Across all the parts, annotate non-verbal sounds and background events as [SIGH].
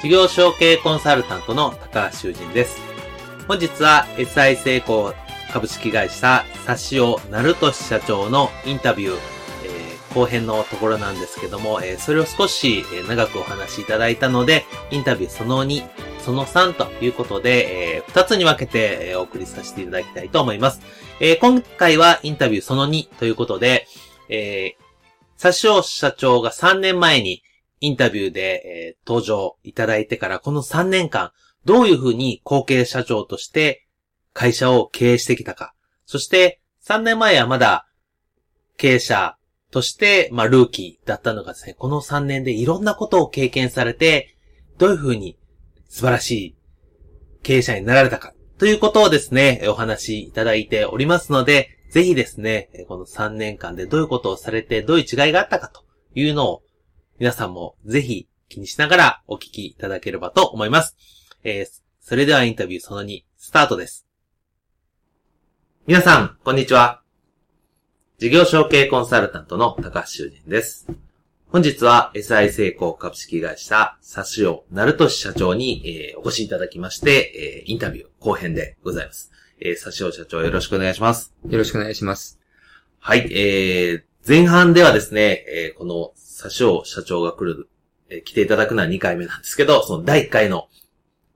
事業承継コンサルタントの高橋修人です。本日は SI 成功株式会社サ尾成俊社長のインタビュー、えー、後編のところなんですけども、えー、それを少し長くお話しいただいたので、インタビューその2、その3ということで、えー、2つに分けて、えお送りさせていただきたいと思います。え今回はインタビューその2ということで、えー、サシオ社長が3年前にインタビューで、えー、登場いただいてからこの3年間、どういうふうに後継社長として会社を経営してきたか。そして3年前はまだ経営者として、まあ、ルーキーだったのがですね、この3年でいろんなことを経験されて、どういうふうに素晴らしい経営者になられたか。ということをですね、お話しいただいておりますので、ぜひですね、この3年間でどういうことをされて、どういう違いがあったかというのを皆さんもぜひ気にしながらお聞きいただければと思います。えー、それではインタビューその2、スタートです。皆さん、こんにちは。事業承継コンサルタントの高橋修人です。本日は SI 成功株式会社、サシオ、ナルトシ社長に、えー、お越しいただきまして、えー、インタビュー後編でございます。えー、サシオ社長よろしくお願いします。よろしくお願いします。はい、えー、前半ではですね、えー、この佐生社長が来る、えー、来ていただくのは2回目なんですけど、その第1回の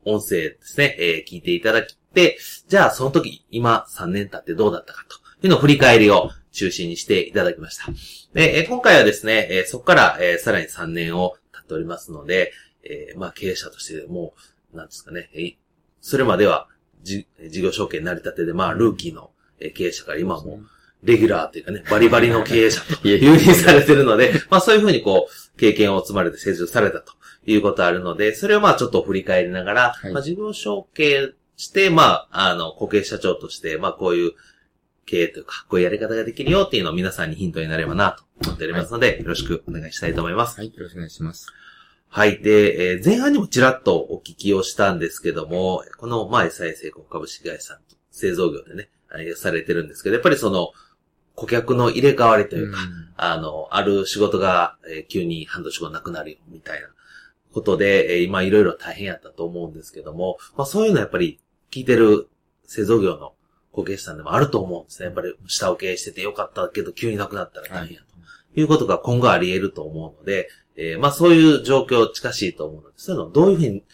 音声ですね、えー、聞いていただきて、じゃあその時、今3年経ってどうだったかというのを振り返りを中心にしていただきました。で、え、今回はですね、え、そこから、え、さらに3年を経っておりますので、え、まあ経営者としてもう、なんですかね、えー、それまでは事業承継成り立てで、まあルーキーの経営者から今も、レギュラーというかね、バリバリの経営者と [LAUGHS] いうふうにされてるので、まあそういうふうにこう、経験を積まれて成長されたということあるので、それをまあちょっと振り返りながら、はい、まあ事業承継して、まあ、あの、固形社長として、まあこういう経営というか、こういうやり方ができるよっていうのを皆さんにヒントになればなと思っておりますので、はい、よろしくお願いしたいと思います。はい、よろしくお願いします。はい。で、えー、前半にもちらっとお聞きをしたんですけども、この、まあ、再成功株式会社製造業でね、されてるんですけど、やっぱりその、顧客の入れ替わりというか、うん、あの、ある仕事が、えー、急に半年後なくなるよ、みたいなことで、えー、今いろいろ大変やったと思うんですけども、まあそういうのやっぱり聞いてる製造業の後継者さんでもあると思うんですね。やっぱり下請けしててよかったけど急になくなったら大変やと。はい、いうことが今後あり得ると思うので、えー、まあそういう状況近しいと思うので、そういうのをどういうふうに、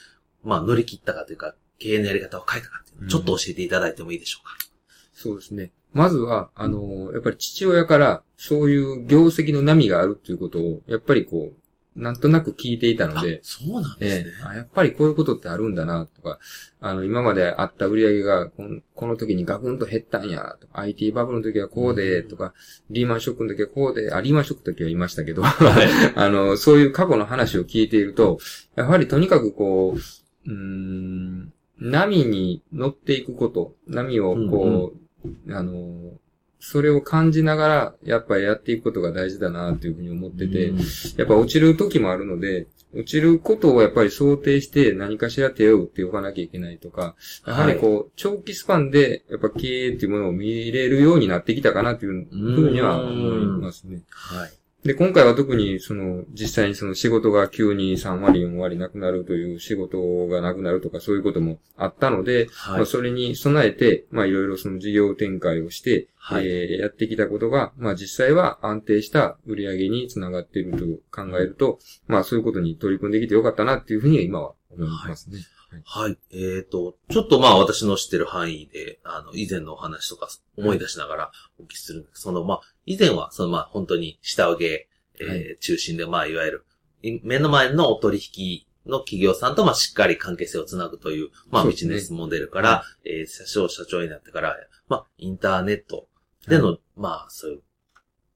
まあ乗り切ったかというか、経営のやり方を変えたかっていうのをちょっと教えていただいてもいいでしょうか。うん、そうですね。まずは、あの、やっぱり父親からそういう業績の波があるっていうことを、やっぱりこう、なんとなく聞いていたので、そうなんですね、えー、やっぱりこういうことってあるんだな、とか、あの、今まであった売り上げがこの、この時にガクンと減ったんや、とか、IT バブルの時はこうで、とか、リーマンショックの時はこうで、あ、リーマンショックの時は言いましたけど、[LAUGHS] あの、そういう過去の話を聞いていると、やはりとにかくこう、うん、波に乗っていくこと、波をこう、うんうんあの、それを感じながら、やっぱりやっていくことが大事だな、というふうに思ってて、やっぱ落ちる時もあるので、落ちることをやっぱり想定して何かしら手を打っておかなきゃいけないとか、やはりこう、長期スパンでやっぱ経営っていうものを見れるようになってきたかなというふうには思いますね。はい。で、今回は特に、その、実際にその仕事が急に3割、4割なくなるという仕事がなくなるとかそういうこともあったので、はい、まあ、それに備えて、まあいろいろその事業展開をして、はい、えー、やってきたことが、まあ実際は安定した売り上げにつながっていると考えると、まあそういうことに取り組んできてよかったなっていうふうには今は思いますね。はい。えっ、と、ちょっとまあ私の知ってる範囲で、あの、以前のお話とか思い出しながらお聞きするんですそのまあ、以前は、そのまあ本当に下請け、えーはい中心で、まあいわゆる、い目の前のお取引の企業さんとまあしっかり関係性をつなぐという、まあビジネスモデルから、えー社長、社長になってから、まあインターネットでの、まあそういう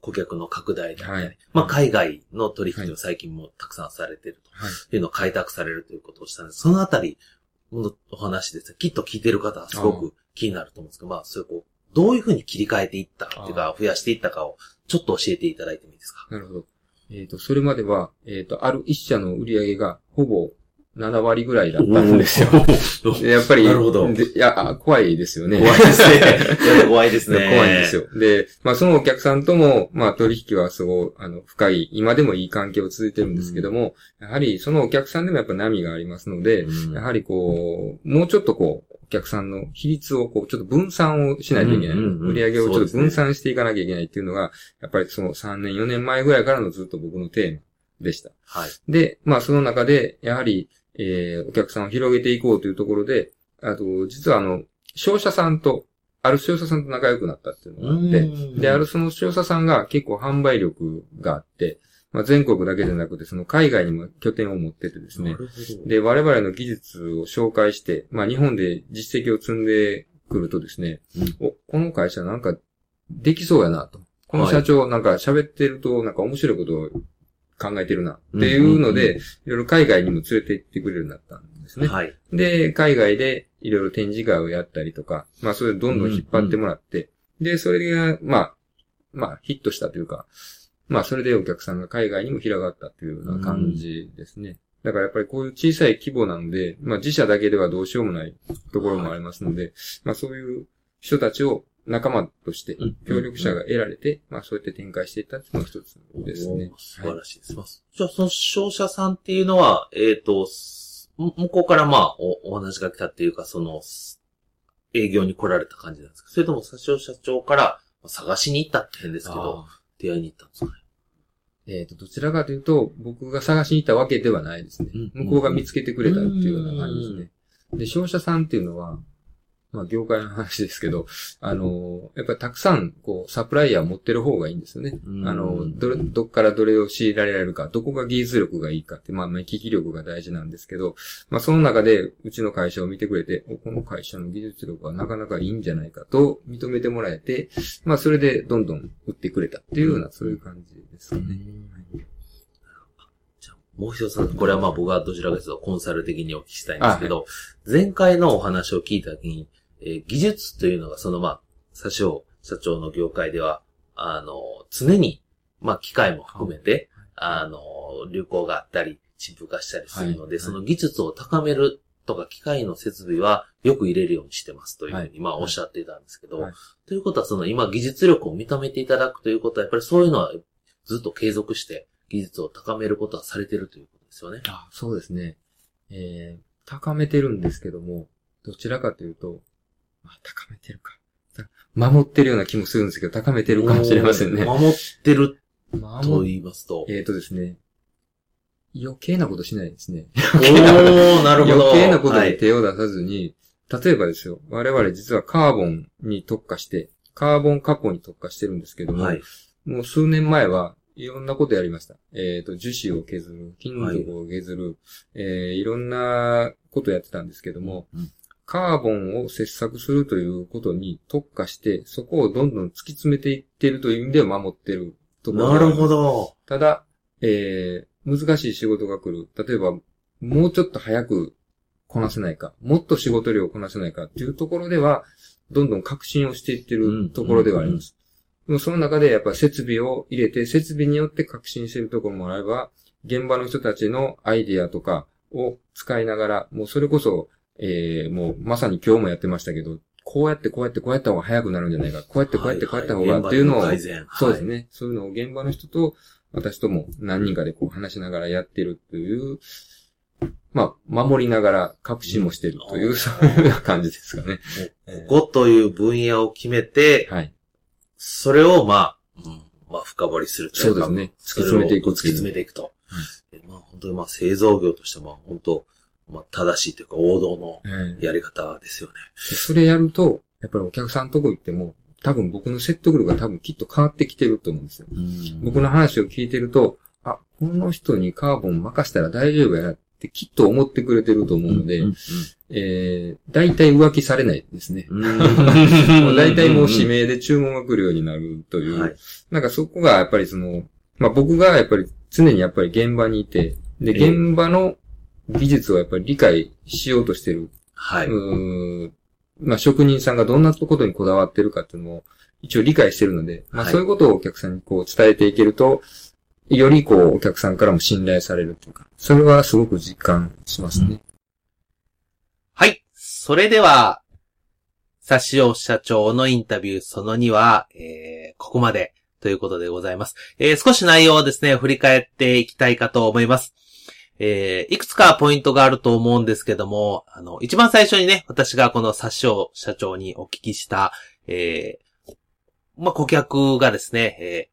顧客の拡大だったり、はいまあ海外の取引を最近もたくさんされていると。はい。うのを開拓されるということをしたんです。そのあたりのお話ですね。きっと聞いてる方はすごく気になると思うんですけど、まあ、それをこう、どういうふうに切り替えていったっていうか、増やしていったかを、ちょっと教えていただいてもいいですか？なるほど。えっ、と、それまでは、えっ、と、ある一社の売り上げが、ほぼ7割ぐらいだったんですよ。でやっぱり、なるほどでいや、あ怖いですよね。怖いですね。怖いですね。[LAUGHS] 怖いんですよ。で、まあそのお客さんとも、まあ取引はすごい、あの、深い、今でもいい関係を続いてるんですけども、やはりそのお客さんでもやっぱ波がありますので、うん。やはりこう、もうちょっとこう、お客さんの比率をこう、ちょっと分散をしないといけない。うんうんうん売り上げをちょっと分散していかなきゃいけないっていうのが、やっぱりその3年、4年前ぐらいからのずっと僕のテーマでした。はい。で、まあその中で、やはり、えー、お客さんを広げていこうというところで、あと、実はあの、商社さんと、ある商社さんと仲良くなったっていうのがあって、で、あるその商社さんが結構販売力があって、まあ全国だけでなくて、その海外にも拠点を持っててですね。で、我々の技術を紹介して、まあ日本で実績を積んでくるとですね、お、この会社なんかできそうやなと。この社長なんか喋ってるとなんか面白いことを考えてるなっていうのうんうんで、いろいろ海外にも連れて行ってくれるようになったんですね。はい。で、海外でいろいろ展示会をやったりとか、まあそれでどんどん引っ張ってもらって、で、それが、まあ、まあヒットしたというか、まあそれでお客さんが海外にも広がったというような感じですね。だからやっぱりこういう小さい規模なので、まあ自社だけではどうしようもないところもありますので、まあそういう人たちを仲間としてうん協力者が得られて、まあそうやって展開していったっていうのが一つですね。素晴らしい。です。まあじゃあ、その商社さんっていうのは、えっ、と、す向こうからまあお、お話が来たっていうか、その、営業に来られた感じなんですか？それとも、社長社長から探しに行ったって変ですけど、出会いに行ったんですかね？えっ、と、どちらかというと、僕が探しに行ったわけではないですね。うん向こうが見つけてくれたっていうような感じですね。で、商社さんっていうのは、まあ、業界の話ですけど、あの、やっぱりたくさん、こう、サプライヤーを持ってる方がいいんですよね。うんあの、どれ、どっからどれを強いられるか、どこが技術力がいいかって、まあ、目利き力が大事なんですけど、まあ、その中で、うちの会社を見てくれて、おこの会社の技術力はなかなかいいんじゃないかと認めてもらえて、まあ、それでどんどん売ってくれたっていうような、そういう感じですかね。じゃあもう一つ、これはまあ僕はどちらかというとコンサル的にお聞きしたいんですけど、前回のお話を聞いたときに、えー技術というのがそのまあ、社長、社長の業界では、あの、常に、まあ機械も含めて、あの、流行があったり、陳腐化したりするので、はい。その技術を高めるとか機械の設備はよく入れるようにしてますというふうに、はい。まあおっしゃっていたんですけど、はい。ということはその今技術力を認めていただくということは、やっぱりそういうのはずっと継続して技術を高めることはされてるということですよね。あそうですね。えー、高めてるんですけども、どちらかというと、まあ、高めてるか。た守ってるような気もするんですけど、高めてるかもしれませんね。守ってると守言いますと。えーとですね、余計なことしないですね。おー、なるほど。[LAUGHS] 余計なことはいに手を出さずに、例えばですよ、我々実はカーボンに特化して、カーボン加工に特化してるんですけども、はい。もう数年前はいろんなことやりました。えっ、と、樹脂を削る、金属を削る、えーいろんなことやってたんですけども、うんカーボンを切削するということに特化して、そこをどんどん突き詰めていってるという意味では守ってるところなるほど。ただ、えー、難しい仕事が来る。例えば、もうちょっと早くこなせないか、もっと仕事量をこなせないかっていうところでは、どんどん革新をしていってるところではあります。でもその中でやっぱ設備を入れて、設備によって革新しているところもあれば、現場の人たちのアイディアとかを使いながら、もうそれこそ、えー、もうまさに今日もやってましたけど、こうやってこうやってこうやった方が早くなるんじゃないか、こうやってこうやってこうやった方がっていうのを。そうですね。そういうのを現場の人と、私とも何人かでこう話しながらやってるという、まあ、守りながら革新もしてるという、うんそういう感じですかね。ここという分野を決めて、はい。それをまあ、うんまあ深掘りするといかそうですね。突き詰めていく突き詰めていくと。えまあ本当にまあ製造業としても本当、まあ、正しいというか王道のええやり方ですよね。でそれやると、やっぱりお客さんのとこ行っても、多分僕の説得力が多分きっと変わってきてると思うんですよ。僕の話を聞いてると、あ、この人にカーボン任せたら大丈夫やなってきっと思ってくれてると思うので、うんえー、大体浮気されないですね。う [LAUGHS] 大体もう指名で注文が来るようになるという、はい。なんかそこがやっぱりその、まあ僕がやっぱり常にやっぱり現場にいて、で、ええ。現場の技術をやっぱり理解しようとしてる。はい。うーんまあ職人さんがどんなことにこだわってるかっていうのを一応理解してるので、まあはいそういうことをお客さんにこう伝えていけると、よりこうお客さんからも信頼されるというか、それはすごく実感しますね。はい。それでは、サシオ社長のインタビューその2は、えー、ここまでということでございます。えー、少し内容をですね、振り返っていきたいかと思います。えー、いくつかポイントがあると思うんですけども、あの、一番最初にね、私がこのサシオ社長にお聞きした、えー、まあ、顧客がですね、えー、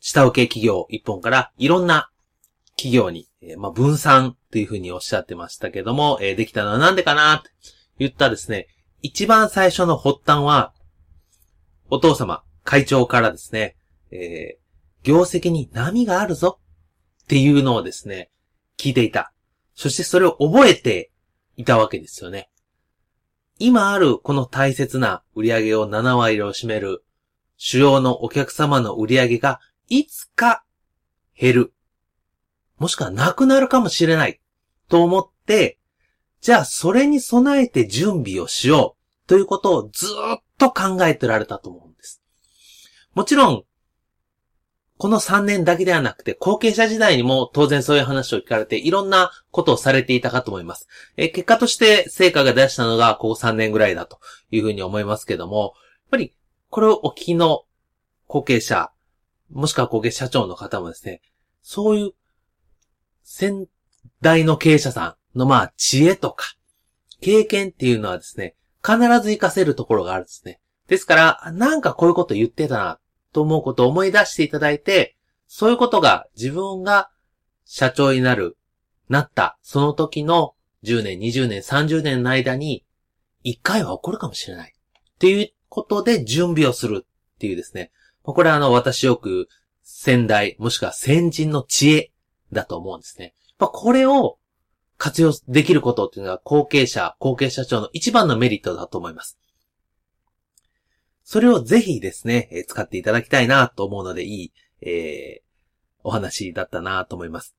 下請け企業一本からいろんな企業に、えーまあ、分散というふうにおっしゃってましたけども、えーできたのはなんでかなって言ったですね、一番最初の発端は、お父様、会長からですね、えー業績に波があるぞっていうのをですね、聞いていた。そしてそれを覚えていたわけですよね。今あるこの大切な売り上げを7割を占める主要のお客様の売り上げがいつか減る。もしくはなくなるかもしれないと思って、じゃあそれに備えて準備をしようということをずっと考えてられたと思うんです。もちろん、この3年だけではなくて、後継者時代にも当然そういう話を聞かれて、いろんなことをされていたかと思います。え結果として成果が出したのが、ここ3年ぐらいだというふうに思いますけども、やっぱり、これをお聞きの後継者、もしくは後継社長の方もですね、そういう先代の経営者さんのまあ知恵とか、経験っていうのはですね、必ず活かせるところがあるんですね。ですから、なんかこういうこと言ってたな、と思うことを思い出していただいて、そういうことが自分が社長になる、なった、その時の10年、20年、30年の間に、1回は起こるかもしれない。っていうことで準備をするっていうですね。これはあの、私よく先代、もしくは先人の知恵だと思うんですね。これを活用できることっていうのは後継者、後継社長の一番のメリットだと思います。それをぜひですね、え使っていただきたいなと思うのでいい、えーお話だったなと思います。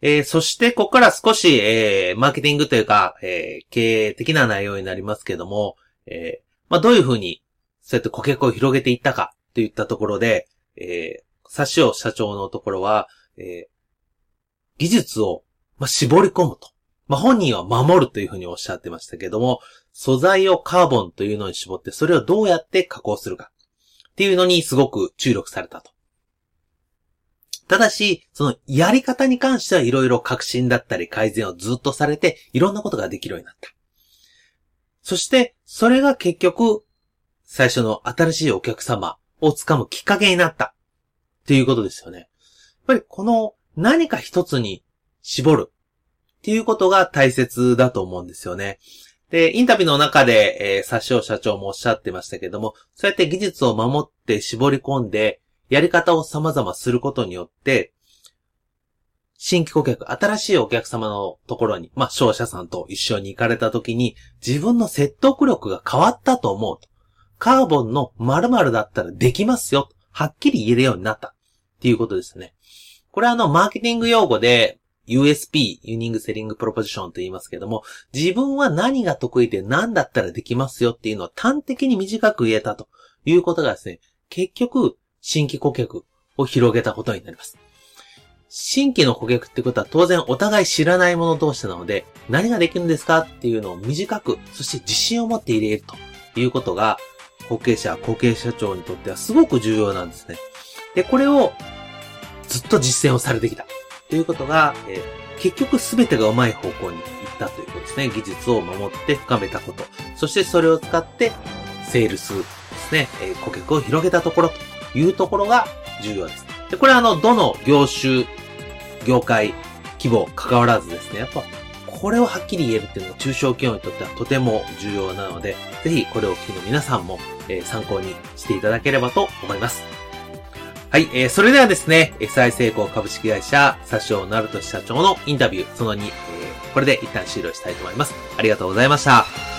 えーそして、ここから少し、えーマーケティングというか、えー経営的な内容になりますけども、えまあ、どういうふうに、そうやって顧客を広げていったかといったところで、えー、サシオ社長のところは、え技術を、ま、絞り込むと。まあ、本人は守るというふうにおっしゃってましたけども、素材をカーボンというのに絞って、それをどうやって加工するか。っていうのにすごく注力されたと。ただし、そのやり方に関してはいろいろ革新だったり改善をずっとされて、いろんなことができるようになった。そして、それが結局、最初の新しいお客様をつかむきっかけになった。っていうことですよね。やっぱりこの何か一つに絞るっていうことが大切だと思うんですよね。で、インタビューの中で、えー、サシオ社長もおっしゃってましたけども、そうやって技術を守って絞り込んで、やり方を様々することによって、新規顧客、新しいお客様のところに、まあ、商社さんと一緒に行かれた時に、自分の説得力が変わったと思うと。カーボンの〇〇だったらできますよ。はっきり言えるようになった。っていうことですね。これはあの、マーケティング用語で、USP、 Unique Selling Proposition と言いますけども、自分は何が得意で何だったらできますよっていうのを端的に短く言えたということがですね、結局、新規顧客を広げたことになります。新規の顧客ってことは当然お互い知らない者同士なので、何ができるんですかっていうのを短く、そして自信を持って言えるということが、後継者、後継社長にとってはすごく重要なんですね。で、これをずっと実践をされてきた。ということが、えー結局全てがうまい方向に行ったということですね。技術を守って深めたこと。そしてそれを使って、セールスですね、えー顧客を広げたところというところが重要です。で、これはあの、どの業種、業界、規模、関わらずですね、やっぱ、これをはっきり言えるっていうのが中小企業にとってはとても重要なので、ぜひこれをお聞きの皆さんも、えー参考にしていただければと思います。はい、えー、それではですね、SI 成功株式会社、佐生成俊社長のインタビュー、その2、えーこれで一旦終了したいと思います。ありがとうございました。